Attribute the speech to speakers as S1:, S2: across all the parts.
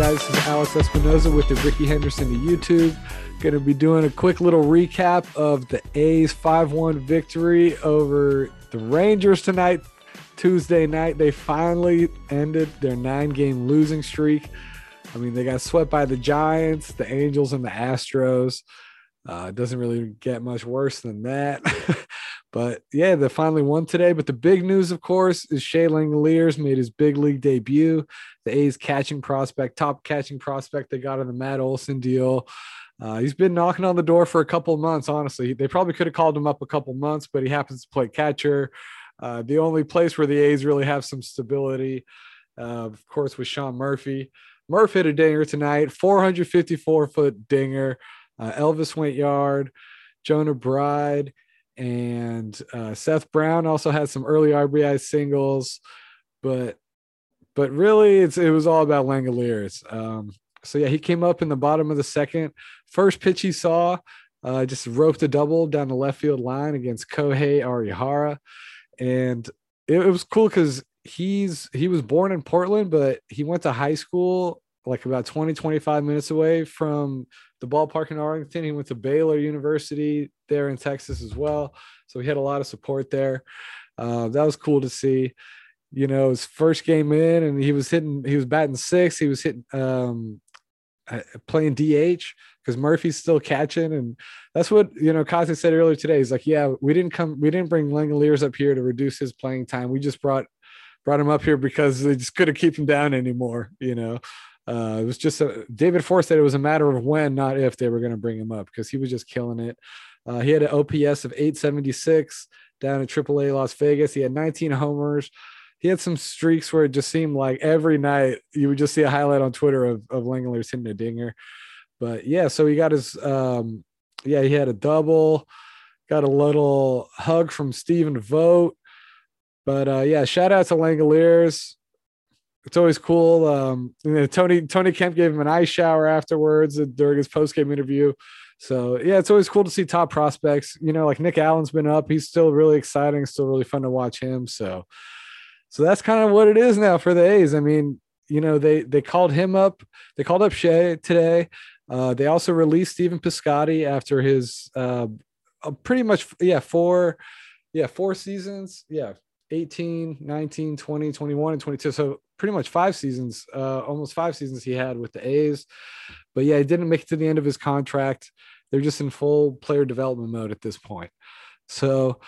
S1: Guys, this is Alex Espinoza with the Rickey Henderson to YouTube. Going to be doing a quick little recap of the A's 5 1 victory over the Rangers tonight, Tuesday night. They finally ended their nine game losing streak. I mean, they got swept by the Giants, the Angels, and the Astros. Uh, it doesn't really get much worse than that. but yeah, they finally won today. But the big news, of course, is Shea Langeliers made his big league debut. The A's catching prospect, top catching prospect they got in the Matt Olson deal. Uh, he's been knocking on the door for a couple months, honestly. They probably could have called him up a couple months, but he happens to play catcher. Uh, the only place where the A's really have some stability, uh, of course, was Sean Murphy. Murph hit a dinger tonight, 454 foot dinger. Uh, Elvis went yard. Jonah Bride and uh, Seth Brown also had some early RBI singles, but but really it's it was all about Langeliers. Um, so yeah, he came up in the bottom of the second. First pitch he saw, uh, just roped a double down the left field line against Kohei Arihara, and it, it was cool because he's he was born in Portland, but he went to high school like about 20 25 minutes away from the ballpark in Arlington. He went to Baylor University there in Texas as well. So he had a lot of support there. Uh, that was cool to see. You know, his first game in, and he was hitting, he was batting six. He was hitting, um, uh, playing DH because Murphy's still catching. And that's what, you know, Kotsay said earlier today. He's like, yeah, we didn't come, we didn't bring Langeliers up here to reduce his playing time. We just brought, brought him up here because they just couldn't keep him down anymore, you know. Uh, it was just a, David Forst said it was a matter of when, not if, they were going to bring him up because he was just killing it. Uh, he had an OPS of 876 down at AAA Las Vegas. He had 19 homers. He had some streaks where it just seemed like every night you would just see a highlight on Twitter of, of Langeliers hitting a dinger. But yeah, so he got his, um, yeah, he had a double, got a little hug from Stephen Vogt. But uh, yeah, shout out to Langeliers it's always cool. Um, you know, Tony Tony Kemp gave him an ice shower afterwards during his post game interview. So yeah, it's always cool to see top prospects. You know, like Nick Allen's been up. He's still really exciting. Still really fun to watch him. So, so that's kind of what it is now for the A's. I mean, you know, they they called him up. They called up Shea today. Uh, they also released Stephen Piscotty after his uh, pretty much yeah four yeah four seasons yeah 18 19 20 21 and 22 so pretty much five seasons, uh, almost five seasons he had with the A's. But yeah, he didn't make it to the end of his contract. They're just in full player development mode at this point. So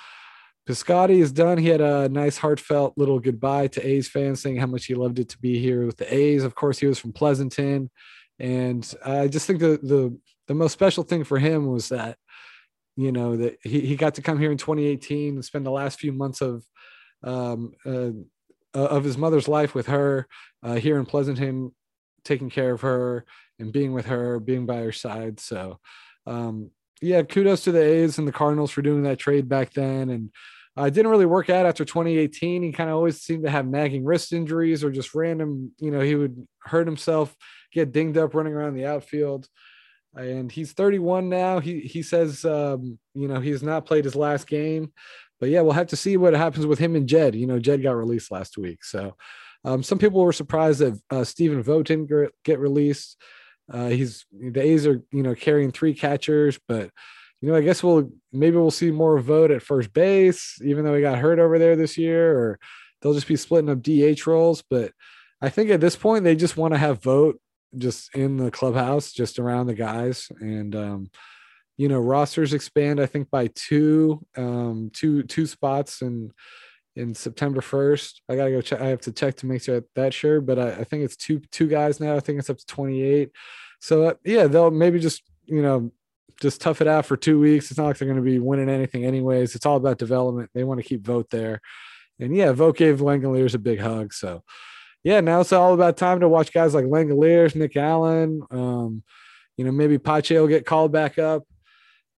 S1: Piscotty is done. He had a nice, heartfelt little goodbye to A's fans, saying how much he loved it to be here with the A's. Of course, he was from Pleasanton, and I just think the the the most special thing for him was that you know that he, he got to come here in 2018 and spend the last few months of um, uh, uh, of his mother's life with her uh, here in Pleasanton, taking care of her and being with her, being by her side. So, um, yeah, kudos to the A's and the Cardinals for doing that trade back then. And uh, it didn't really work out after 2018. He kind of always seemed to have nagging wrist injuries or just random, you know, he would hurt himself, get dinged up running around the outfield. And he's 31 now. He he says, um, you know, he has not played his last game, but yeah, we'll have to see what happens with him and Jed. You know, Jed got released last week, so um, some people were surprised that uh, Stephen Vogt didn't get released. Uh, he's the A's are you know carrying three catchers, but you know I guess we'll maybe we'll see more Vogt at first base, even though he got hurt over there this year, or they'll just be splitting up DH roles. But I think at this point they just want to have Vogt just in the clubhouse, just around the guys, and um, you know rosters expand i think by two um two two spots and in september 1st i gotta go check i have to check to make sure that sure but I, I think it's two two guys now. I think it's up to 28 so uh, yeah they'll maybe just you know just tough it out for two weeks. It's not like they're going to be winning anything anyways. It's all about development. They want to keep Vogt there. And yeah Vogt gave langeliers a big hug. So yeah now it's all about time to watch guys like langeliers nick allen um you know maybe pache will get called back up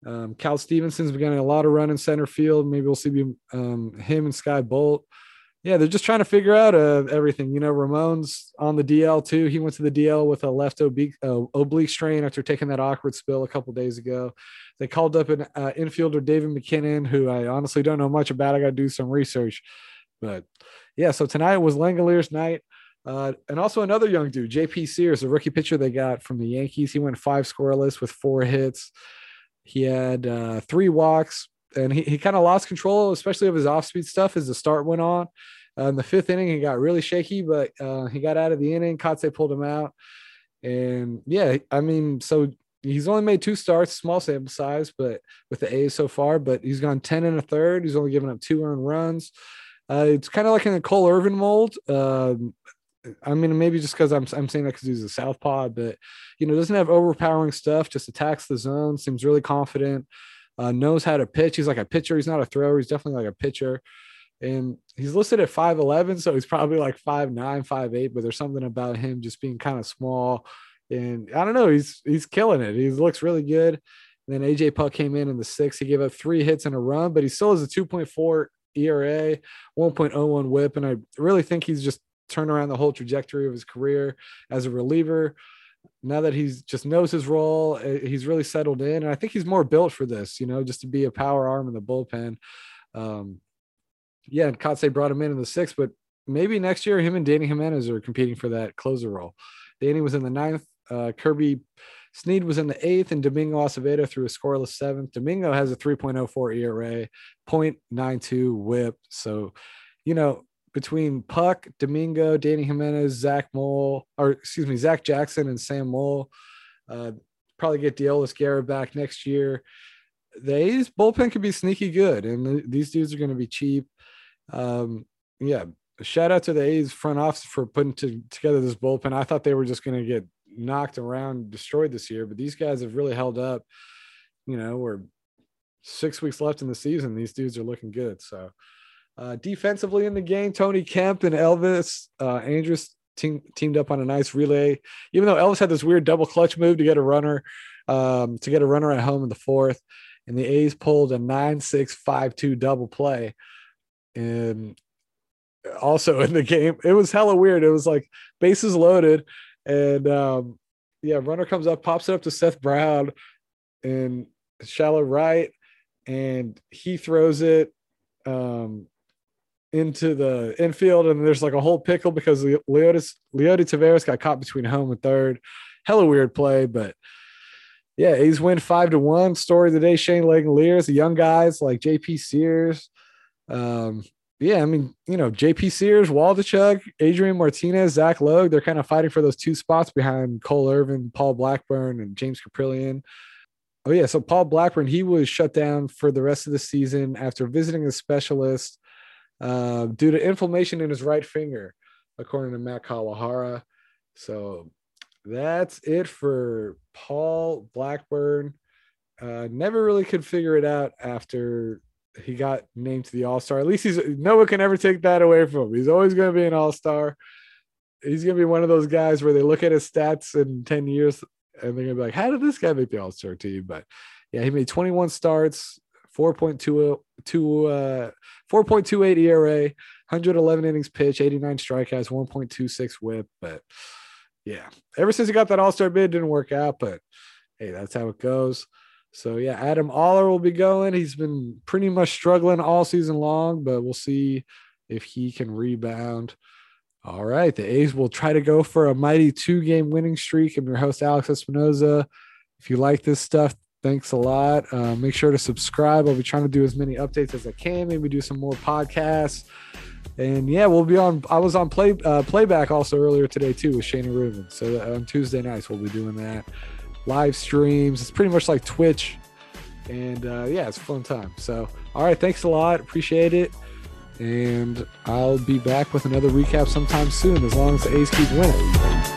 S1: um, Cal Stevenson's been getting a lot of run in center field. Maybe we'll see um, him and Skye Bolt. Yeah, they're just trying to figure out uh, everything. You know, Ramon's on the DL too. He went to the DL with a left oblique, uh, oblique strain after taking that awkward spill a couple days ago. They called up an uh, infielder, David MacKinnon, who I honestly don't know much about. I got to do some research. But yeah, so tonight was Langeliers' night. Uh, and also another young dude, JP Sears, a rookie pitcher they got from the Yankees. He went five scoreless with four hits. He had uh, three walks, and he, he kind of lost control, especially of his off speed stuff as the start went on. Uh, in the fifth inning, he got really shaky, but uh, he got out of the inning. Kotsay pulled him out. And yeah, I mean, so he's only made two starts, small sample size, but with the A's so far, but he's gone 10 and a third. He's only given up two earned runs. Uh, it's kind of like in the Cole Irvin mold. Um, I mean, maybe just because I'm, I'm saying that because he's a southpaw, but you know, doesn't have overpowering stuff. Just attacks the zone. Seems really confident. Uh, knows how to pitch. He's like a pitcher. He's not a thrower. He's definitely like a pitcher. And he's listed at 5'11, so he's probably like 5'9, 5'8, but there's something about him just being kind of small. And I don't know, he's he's killing it. He looks really good. And then AJ Puk came in in the sixth. He gave up three hits and a run, but he still has a 2.4 ERA, 1.01 whip. And I really think he's just turned around the whole trajectory of his career as a reliever. Now that he's just knows his role, eh, he's really settled in. And I think he's more built for this, you know, just to be a power arm in the bullpen. Um, yeah, and Kotsay brought him in in the sixth, but maybe next year him and Danny Jimenez are competing for that closer role. Danny was in the ninth. Uh, Kirby Snead was in the eighth, and Domingo Acevedo threw a scoreless seventh. Domingo has a 3.04 ERA, 0.92 whip. So, you know, between Puk, Domingo, Danny Jimenez, Zach Moll, or excuse me, Zach Jackson and Sam Moll, uh, probably get Deolis Guerra back next year. The A's bullpen could be sneaky good, and these dudes are going to be cheap. Um, yeah, shout out to the A's front office for putting to, together this bullpen. I thought they were just going to get knocked around, destroyed this year, but these guys have really held up. You know, we're six weeks left in the season. These dudes are looking good. So, uh, defensively in the game, Tony Kemp and Elvis uh, Andrus team, teamed up on a nice relay. Even though Elvis had this weird double clutch move to get a runner, um, to get a runner at home in the fourth, and the A's pulled a nine-six-five-two double play and also in the game it was hella weird it was like bases loaded and um yeah runner comes up pops it up to seth brown and shallow right and he throws it um into the infield and there's like a whole pickle because Leody, Leody Taveras got caught between home and third. Hella weird play, but yeah, he's win five to one. Story of the day: Shane Langeliers, the young guys like JP Sears, um, yeah, I mean, you know, JP Sears, Waldichuk, Adrian Martinez, Zach Logue, they're kind of fighting for those two spots behind Cole Irvin, Paul Blackburn, and James Kaprielian. Oh, yeah. So Paul Blackburn, he was shut down for the rest of the season after visiting a specialist uh, due to inflammation in his right finger, according to Matt Kawahara. So that's it for Paul Blackburn. Uh, never really could figure it out after he got named to the All Star. At least he's no one can ever take that away from him. He's always going to be an All Star. He's going to be one of those guys where they look at his stats in ten years and they're going to be like, "How did this guy make the All Star team?" But yeah, he made 21 starts, 4.2 uh, 4.28 ERA, 111 innings pitched, 89 strikeouts, 1.26 WHIP. But yeah, ever since he got that All Star bid, didn't work out. But hey, that's how it goes. So yeah, Adam Oller will be going. He's been pretty much struggling all season long, but we'll see if he can rebound. All right, the A's will try to go for a mighty two-game winning streak. I'm your host Alex Espinoza. If you like this stuff, thanks a lot. Uh, make sure to subscribe. I'll be trying to do as many updates as I can. Maybe do some more podcasts. And yeah, we'll be on. I was on play uh, playback also earlier today too with Shayna Rubin. So uh, on Tuesday nights we'll be doing that live streams. It's pretty much like Twitch. And uh, yeah, it's a fun time. So, all right, thanks a lot. Appreciate it. And I'll be back with another recap sometime soon as long as the A's keep winning.